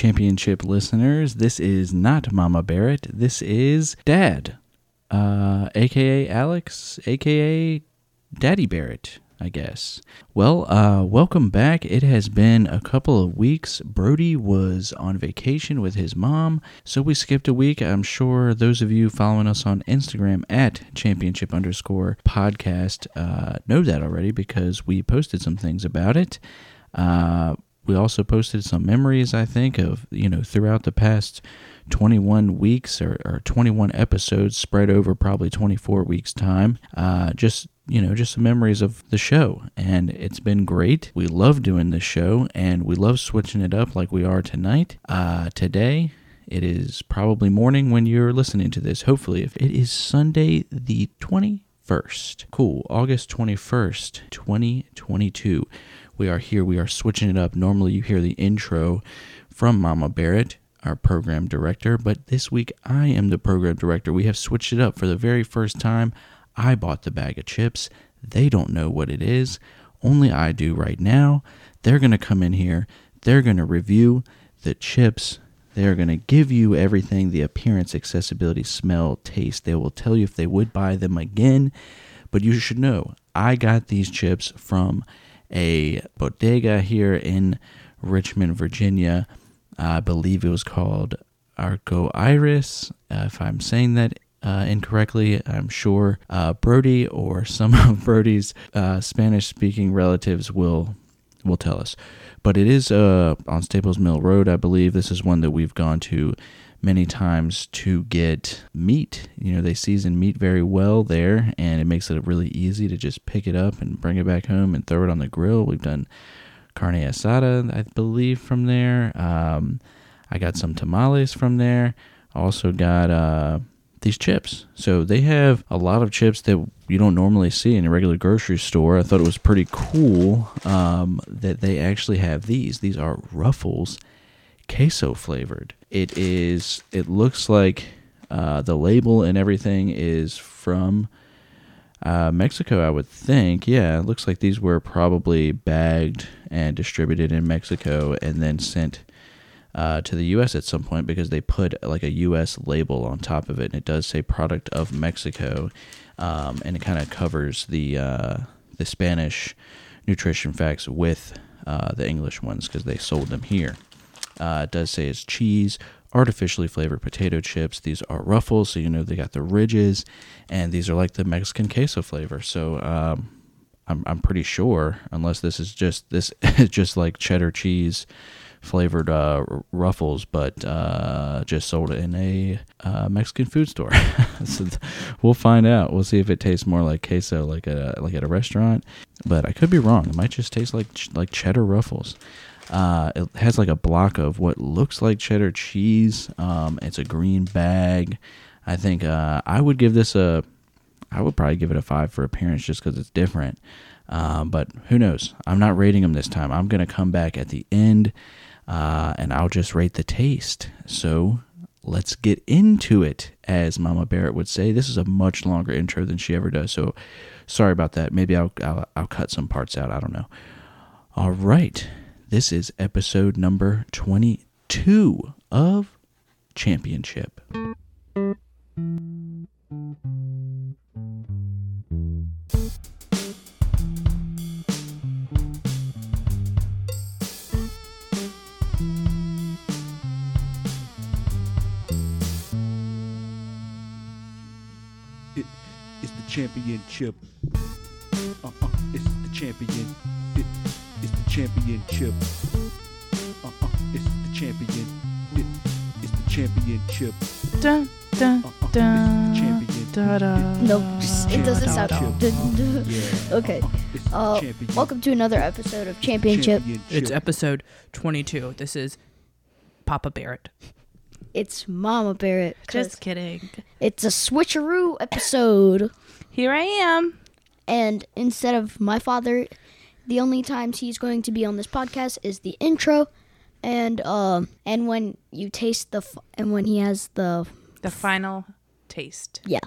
championship listeners. This is not Mama Barrett. This is Dad, uh, aka Alex, aka Daddy Barrett, I guess. Well, uh, welcome back. It has been a couple of weeks. Brodie was on vacation with his mom, so we skipped a week. I'm sure those of you following us on Instagram at championchip underscore podcast uh, know that already because we posted some things about it. Uh, we also posted some memories, I think, of, you know, throughout the past 21 weeks or, or 21 episodes spread over probably 24 weeks' time. Uh, just, you know, just some memories of the show. And it's been great. We love doing this show and we love switching it up like we are tonight. Uh, today, it is probably morning when you're listening to this. Hopefully, if it is Sunday the 21st. Cool. August 21st, 2022 we are here. We are switching it up. Normally, you hear the intro from Mama Barrett, our program director, but this week I am the program director. We have switched it up for the very first time. I bought the bag of chips. They don't know what it is. Only I do right now. They're going to come in here. They're going to review the chips. They're going to give you everything the appearance, accessibility, smell, taste. They will tell you if they would buy them again. But you should know, I got these chips from a bodega here in Richmond, Virginia. I believe it was called Arco Iris. Uh, if I'm saying that uh, incorrectly, I'm sure uh, Brodie or some of Brodie's uh, Spanish-speaking relatives will will tell us. But it is uh, on Staples Mill Road, I believe. This is one that we've gone to many times to get meat. You know, they season meat very well there, and it makes it really easy to just pick it up and bring it back home and throw it on the grill. We've done carne asada, I believe, from there. Um, I got some tamales from there. Also got uh, these chips. So they have a lot of chips that you don't normally see in a regular grocery store. I thought it was pretty cool um, that they actually have these. These are Ruffles queso flavored. It is. It looks like uh, the label and everything is from uh, Mexico. I would think. Yeah, it looks like these were probably bagged and distributed in Mexico and then sent uh, to the U.S. at some point because they put like a U.S. label on top of it, and it does say "product of Mexico," um, and it kind of covers the uh, the Spanish nutrition facts with uh, the English ones because they sold them here. Uh, it does say it's cheese, artificially flavored potato chips. These are ruffles, so you know they got the ridges, and these are like the Mexican queso flavor. So um, I'm I'm pretty sure, unless this is just this is just like cheddar cheese flavored uh, ruffles, but uh, just sold in a uh, Mexican food store. so we'll find out. We'll see if it tastes more like queso, like a like at a restaurant. But I could be wrong. It might just taste like like cheddar ruffles. Uh, it has like a block of what looks like cheddar cheese. Um, it's a green bag. I think uh, I would give this a. I would probably give it a five for appearance just because it's different. Um, but who knows? I'm not rating them this time. I'm gonna come back at the end, uh, and I'll just rate the taste. So let's get into it, as Mama Barrett would say. This is a much longer intro than she ever does. So sorry about that. Maybe I'll I'll, I'll cut some parts out. I don't know. All right. This is episode number 22 of Champion Chip. It is the championship. Uh, uh, it's the champion. It is the championship. Uh, uh, it's the champion. It is the championship. Dun, dun, Uh, uh, dun, it's the champion. da, da, Nope, it doesn't da, sound. da. Yeah. okay. Uh, welcome to another episode of Champion Chip. It's episode 22. This is Papa Barrett. It's Mama Barrett. Just kidding. it's a switcheroo episode, Here I am. and instead of my father, the only times he's going to be on this podcast is the intro, and um, and when you taste the f- and when he has the The final taste. yeah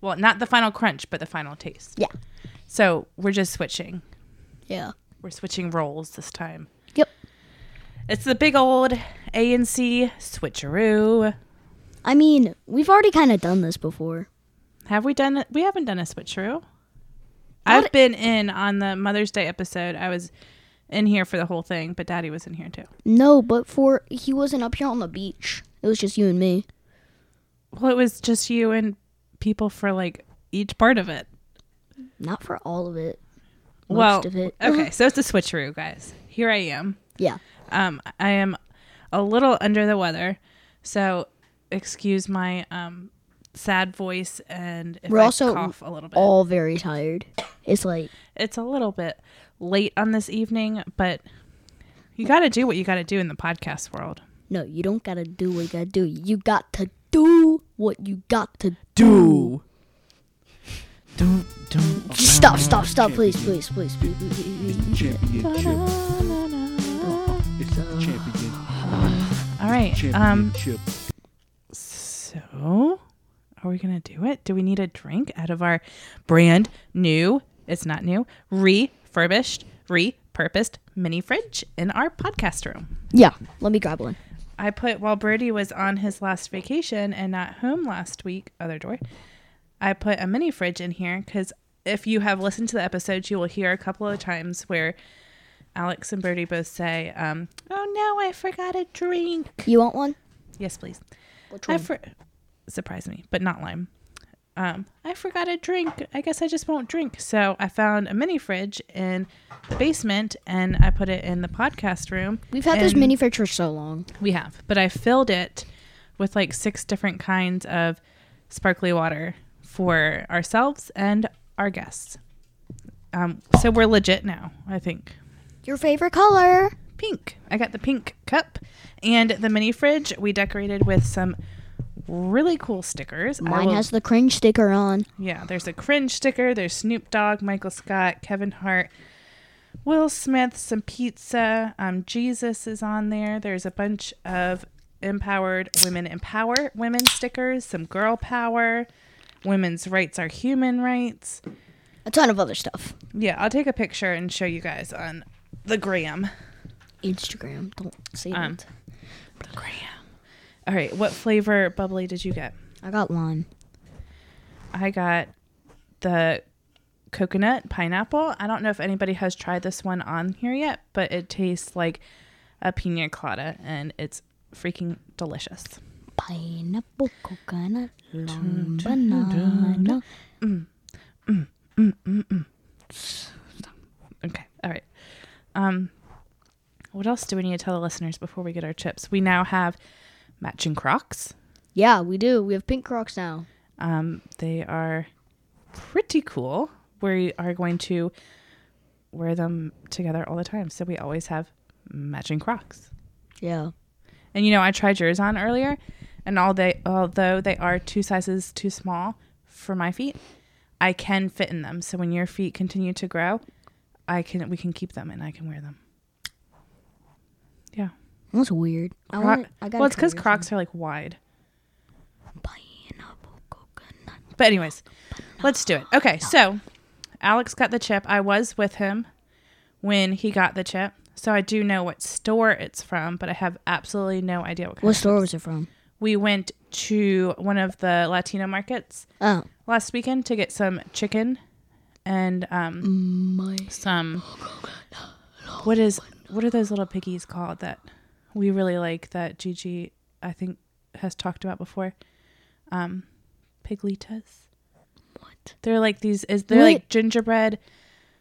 Well, not the final crunch, but the final taste. yeah So we're just switching. yeah We're switching roles this time. yep It's the big old A and C switcheroo. I mean, we've already kind of done this before. Have we done it? We haven't done a switcheroo. I've been in on the Mother's Day episode. I was in here for the whole thing, but Daddy was in here too. No, but for he wasn't up here on the beach. It was just you and me. Well, it was just you and people for like each part of it. Not for all of it. Most well, of it. okay, so it's a switcheroo, guys. Here I am. Yeah. Um, I am a little under the weather, so excuse my um sad voice and if We're I also cough a little bit. All very tired. It's like it's a little bit late on this evening, but you got to do what you got to do in the podcast world. no, you don't gotta do what you gotta do. You got to do what you got to do. Don't don't. Just stop, stop, stop, please, please, please, please, please, please, It's the championship. It's the champion. All right. Um so are we going to do it? Do we need a drink out of our brand new, it's not new, refurbished, repurposed mini fridge in our podcast room? Yeah, let me grab one. I put while Birdie was on his last vacation and not home last week, other door, I put a mini fridge in here because if you have listened to the episodes, you will hear a couple of times where Alex and Birdie both say, um, "Oh no, I forgot a drink." You want one? Yes, please. Which I one? for- surprised me, but not lime. Um, I forgot a drink. I guess I just won't drink. So I found a mini fridge in the basement and I put it in the podcast room. We've had this mini fridge for so long. we have, but I filled it with like six different kinds of sparkly water for ourselves and our guests. Um, so we're legit now, I think. Your favorite color? Pink. I got the pink cup and the mini fridge. We decorated with some really cool stickers. Mine will- has the cringe sticker on. yeah, there's a cringe sticker. There's Snoop Dogg, Michael Scott, Kevin Hart, Will Smith, some pizza. Um, Jesus is on there. There's a bunch of empowered women empower women stickers, some girl power, women's rights are human rights. A ton of other stuff. Yeah, I'll take a picture and show you guys on the gram. Instagram. Don't say Um, that. The gram. All right, what flavor bubbly did you get? I got lime. I got the coconut pineapple. I don't know if anybody has tried this one on here yet, but it tastes like a pina colada and it's freaking delicious. Pineapple, coconut, lime, banana. Mm, mm, mm, okay. All right. Um what else do we need to tell the listeners before we get our chips? We now have matching Crocs. Yeah, we do. We have pink Crocs now. Um they are pretty cool. We are going to wear them together all the time. So we always have matching Crocs. Yeah. And you know, I tried yours on earlier, and all they although they are two sizes too small for my feet, I can fit in them. So when your feet continue to grow, I can we can keep them and I can wear them. That's weird. I want. I got. well, it's because Crocs are like wide. But anyways, let's do it. Okay, so Alex got the chip. I was with him when he got the chip, so I do know what store it's from, but I have absolutely no idea what. Kind What store was it from? We went to one of the Latino markets Oh, last weekend to get some chicken and um my. some what is what are those little piggies called that we really like that Gigi I think has talked about before um piglitas What? they're like these is they're Wait. like gingerbread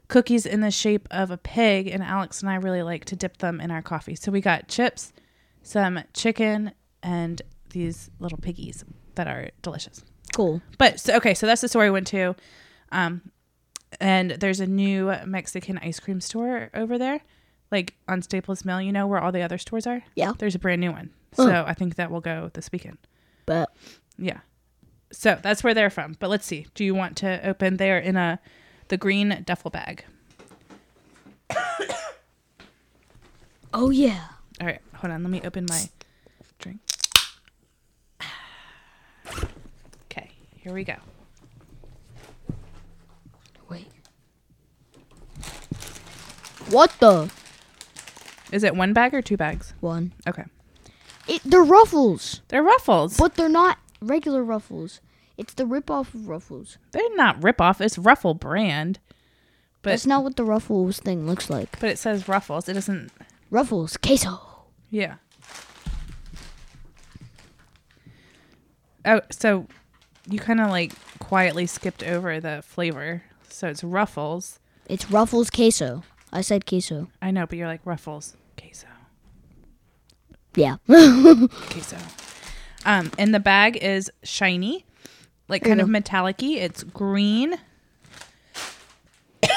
cookies in the shape of a pig and Alex and I really like to dip them in our coffee so we got chips some chicken and these little piggies that are delicious Cool. but so, okay, so that's the store I went to. Um, and there's a new Mexican ice cream store over there, like on Staples Mill. You know where all the other stores are. Yeah. There's a brand new one, Oh. so I think that will go this weekend. But Yeah. So that's where they're from. But let's see. Do you want to open? They're in a the green duffel bag. oh yeah. All right, hold on. Let me open my drink. Okay, here we go. Wait. What the Is it one bag or two bags? one? Okay. It, they're Ruffles, They're Ruffles. but they're not regular Ruffles. It's the ripoff of Ruffles. They're not ripoff. It's Ruffle brand. But That's not what the Ruffles thing looks like. but it says Ruffles. It doesn't. Ruffles queso. Yeah. Oh, so you kind of like quietly skipped over the flavor. So it's Ruffles. It's Ruffles queso. I said queso. I know, but you're like Ruffles. Yeah. queso. Um, and the bag is shiny, like kind of metallic-y. It's green.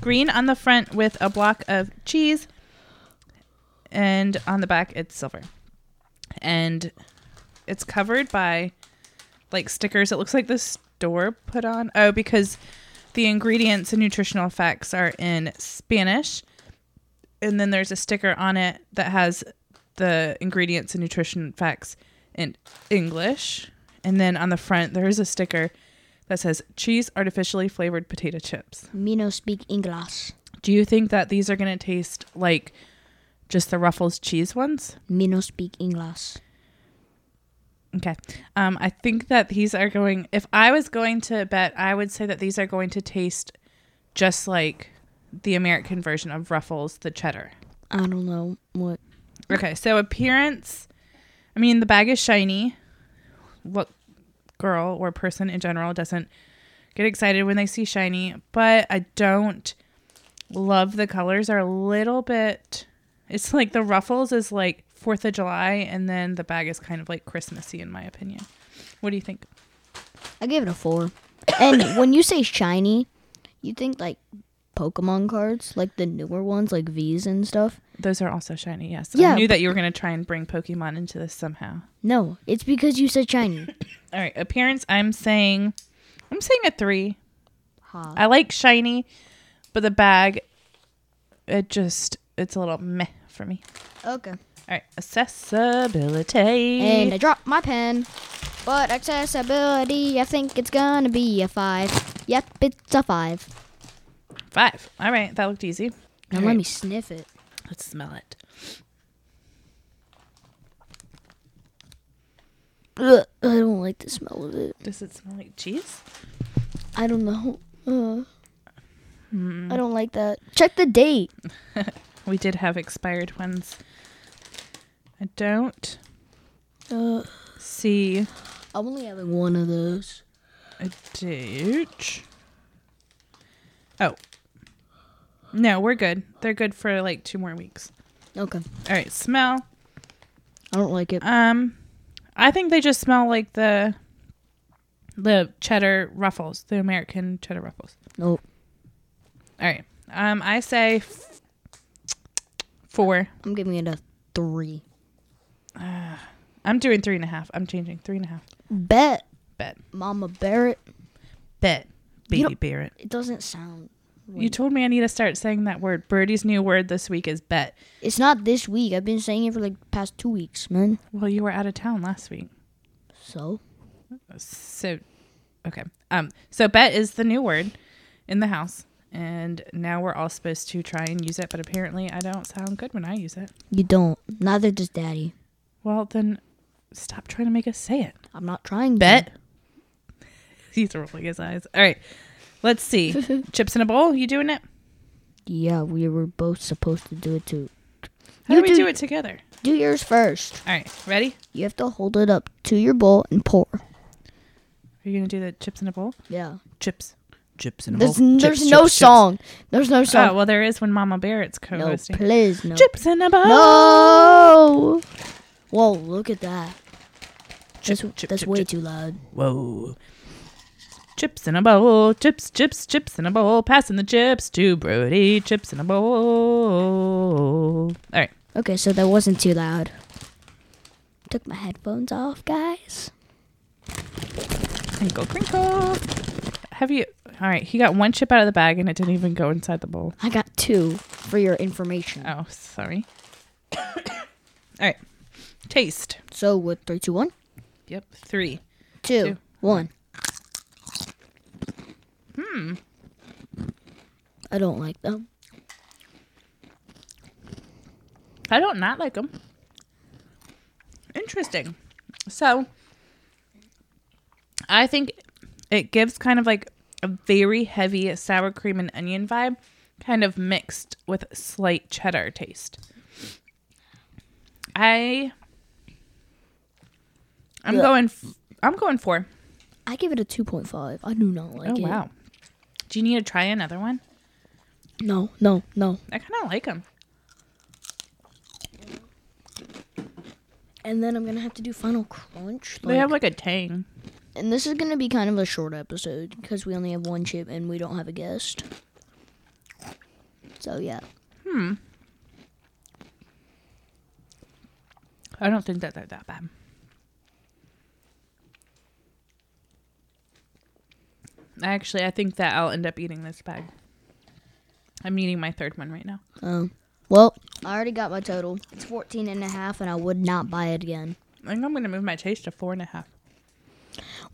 green on the front with a block of cheese. And on the back it's silver. And it's covered by like stickers. It looks like the store put on. Oh, because the ingredients and nutritional facts are in Spanish. And then there's a sticker on it that has the ingredients and nutrition facts in English. And then on the front, there is a sticker that says cheese artificially flavored potato chips. Me no speak English. Do you think that these are going to taste like just the Ruffles cheese ones? Me no speak English. Okay. Um, I think that these are going, if I was going to bet, I would say that these are going to taste just like the American version of Ruffles, the cheddar. I don't know what. Okay, so appearance. I mean, the bag is shiny. What girl or person in general doesn't get excited when they see shiny? But I don't love the colors. Are a little bit. It's like the ruffles is like Fourth of July, and then the bag is kind of like Christmassy, in my opinion. What do you think? I give it a four. And when you say shiny, you think like Pokemon cards, like the newer ones, like V's and stuff. Those are also shiny. Yes. Yeah, I knew that you were going to try and bring Pokemon into this somehow. No, it's because you said shiny. All right, appearance. I'm saying, I'm saying a three. Ha. I like shiny, but the bag, it just it's a little meh for me. Okay. All right, accessibility. And I dropped my pen. But accessibility, I think it's gonna be a five. Yep, it's a five. Five. All right, that looked easy. Now let right, me sniff it. let's smell it. Ugh, I don't like the smell of it. Does it smell like cheese? I don't know. Uh, Hmm. I don't like that. Check the date. We did have expired ones. I don't Uh, see I'm only having one of those. a date. Oh. No, we're good. They're good for like two more weeks. Okay. All right, smell. I don't like it. Um, I think they just smell like the the cheddar ruffles, the American cheddar ruffles. Nope. All right. Um, I say f- four. I'm giving it a three. I'm doing three and a half. I'm changing three and a half. Bet, Bet. Mama Barrett. Bet. Baby Barrett. It doesn't sound. You told me I need to start saying that word. Birdie's new word this week is bet. It's not this week. I've been saying it for like the past two weeks, man. Well, you were out of town last week. So So, okay. Um, so bet is the new word in the house, and now we're all supposed to try and use it. But apparently, I don't sound good when I use it. you don't. Neither does Daddy. Well, then stop trying to make us say it. I'm not trying. to. Bet. He's rolling his eyes. All right. Let's see. Chips in a bowl. You doing it? Yeah, we were both supposed to do it too. How You do we do- do it together? Do yours first. All right. Ready? You have to hold it up to your bowl and pour. Are you gonna do the chips in a bowl? Yeah. Chips. Chips and There's, bowl. there's Chips, no chips, chips. song. There's no song. Oh well, there is when Mama Barrett's co-hosting. No, please no. Chips in a bowl. No. Whoa, look at that. Chip, that's that's way too loud. Whoa. Chips in a bowl, chips, chips, chips in a bowl. Passing the chips to Brodie. Chips in a bowl. All right. Okay, so that wasn't too loud. Took my headphones off, guys. Crinkle, crinkle. Have you? All right. He got one chip out of the bag and it didn't even go inside the bowl. I got two for your information. Oh, sorry. All right. Taste. So with three, two, one, Yep. Three. two, Two. one. Hmm. I don't like them. I don't not like them. interesting. So, I think it gives kind of like a very heavy sour cream and onion vibe, kind of mixed with slight cheddar taste. I I'm Yeah. going f- I'm going for. I give it a 2.5. I do not like oh it. Oh wow. Do you need to try another one? No, no, no. I kind of like them. And then I'm going to have to do Final Crunch. They have like a tang. and this is going to be kind of a short episode because we only have one chip and we don't have a guest. So, yeah. Hmm. I don't think that they're that bad. Actually, I think that I'll end up eating this bag. I'm eating my third one right now. Um, well, I already got my total. It's 14 and a half, and I would not buy it again. I think I'm gonna move my taste to four and a half.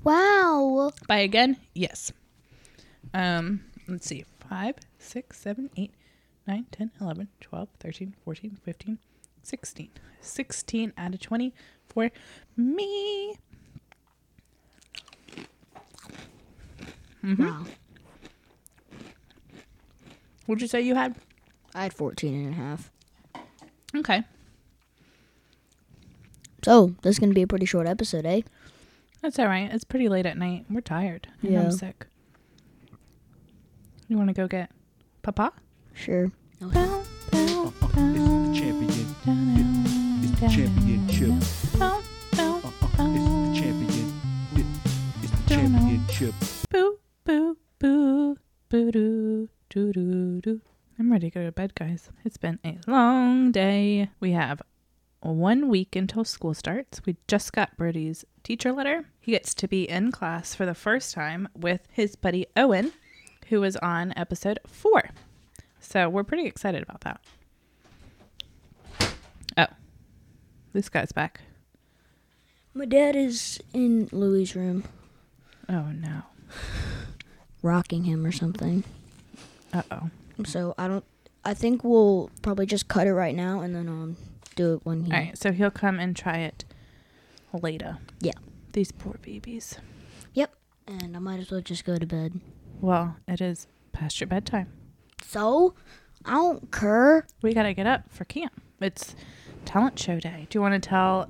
Wow. Buy again? Yes. Um, let's see. 5, 6, 7, 8, 9, 10, 11, 12, 13, 14, 15, 16. 16 out of 20 for me. Wow. What'd you say you had? I had 14 and a half. Okay. So, this is going to be a pretty short episode, eh? That's all right. It's pretty late at night. We're tired. And Yeah. I'm sick. You want to go get Papa? Sure. Uh, it's the champion. It- it's the championship. It's the champion. It- it's the championship. Doo, doo, doo, doo. I'm ready to go to bed, guys. It's been a long day. We have one week until school starts. We just got Brodie's teacher letter. He gets to be in class for the first time with his buddy Owen, who was on episode four. So we're pretty excited about that. Oh, this guy's back. My dad is in Louis' room, Oh, no. Rocking him or something. Uh oh. So, I don't. I think we'll probably just cut it right now and then um do it when he. All right, so he'll come and try it later. Yeah. These poor babies. Yep. And I might as well just go to bed. Well, it is past your bedtime. So, I don't care. We got to get up for camp. It's talent show day. Do you want to tell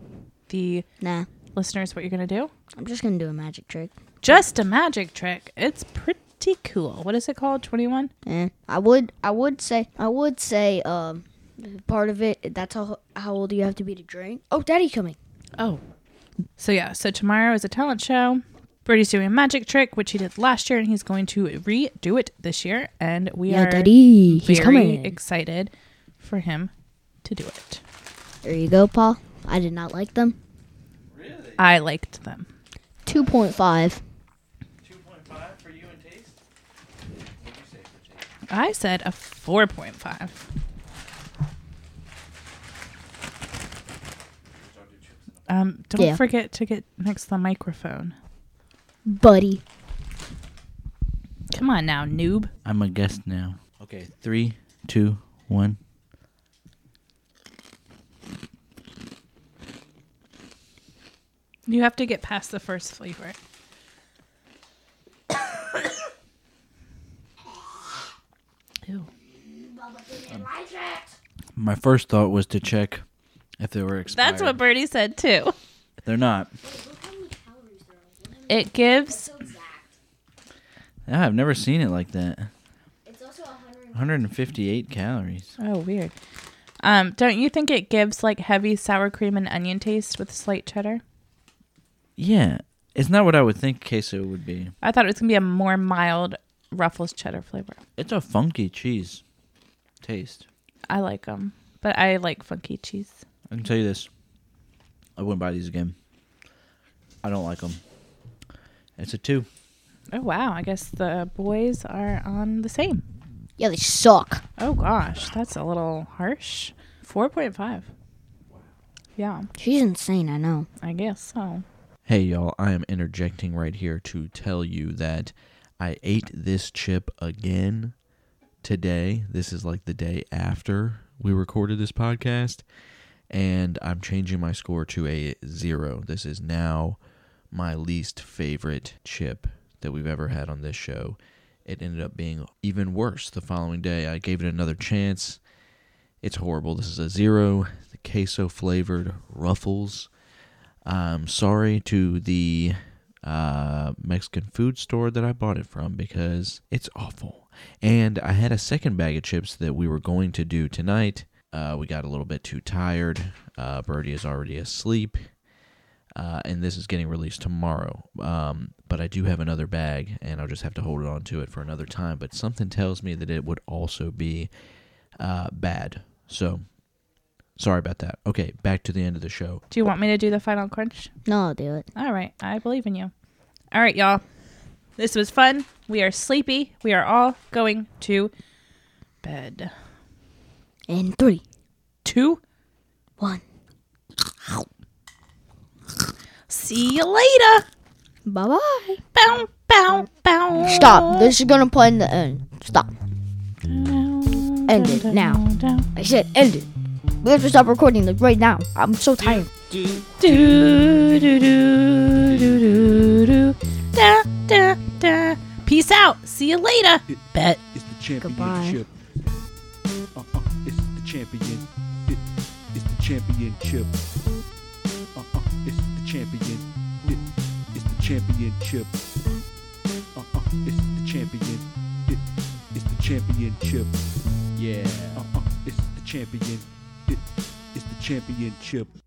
the Nah, listeners what you're to do? I'm just gonna do a magic trick. Just a magic trick. It's pretty cool. What is it called? 21? Eh, I would, I would say, I would say, um, part of it. That's how how old do you have to be to drink. Oh, Daddy coming. Oh. So, yeah, so tomorrow is a talent show. Brady's doing a magic trick, which he did last year, and he's going to redo it this year. And we yeah, are Daddy, he's very coming. excited for him to do it. there you go, Paul. I did not like them. Really? I liked them. Two point five. 2.5 for you and taste? What'd you say for taste? I said a 4.5. Um, don't Yeah. forget to get next to the microphone. Buddy. Come on now, noob. I'm a guest now. Okay, three, two, one. You have to get past the first flavor. My first thought was to check if they were expired. That's what Birdie said too. They're not. It gives Yeah, I've never seen it like that. It's also 100. 158 calories. oh weird. Um, don't you think it gives like heavy sour cream and onion taste with slight cheddar? Yeah, it's not what I would think queso would be. I thought it was gonna be a more mild Ruffles cheddar flavor. It's a funky cheese taste. I like them, but I like funky cheese. I can tell you this. I wouldn't buy these again. I don't like them. It's a two. Oh wow, I guess the boys are on the same. Yeah, they suck. Oh gosh, that's a little harsh. Four point five. Yeah, She's insane. I know. I guess so. Hey, y'all, I am interjecting right here to tell you that I ate this chip again today. This is like the day after we recorded this podcast. and I'm changing my score to a zero. This is now my least favorite chip that we've ever had on this show. It ended up being even worse the following day. I gave it another chance. It's horrible. This is a zero. The queso flavored ruffles. I'm sorry to the uh, Mexican food store that I bought it from because it's awful. And I had a second bag of chips that we were going to do tonight. Uh, we got a little bit too tired. Uh, Birdie is already asleep. Uh, and this is getting released tomorrow. Um, but I do have another bag, and I'll just have to hold on to it for another time. But something tells me that it would also be uh, bad. So, sorry about that. Okay, back to the end of the show. Do you want me to do the final crunch? No, I'll do it. All right, I believe in you. All right, y'all. This was fun. We are sleepy. We are all going to bed. In three, two, one. See you later. Bye bye. Bow, bow, bow. Stop. This is gonna play in the end. Stop. End it now. I said end it. We have to stop recording like right now. I'm so tired. Do do do do do do da da da. Peace out. See you later. Bet. It's the championship. Uh, uh, it's the champion. It, it's the championship. Uh, uh, it's the champion. It, it's the championship. Uh, uh, it's the champion. It, it's the championship. Yeah. Uh, uh, it's the champion. It, it's the championship.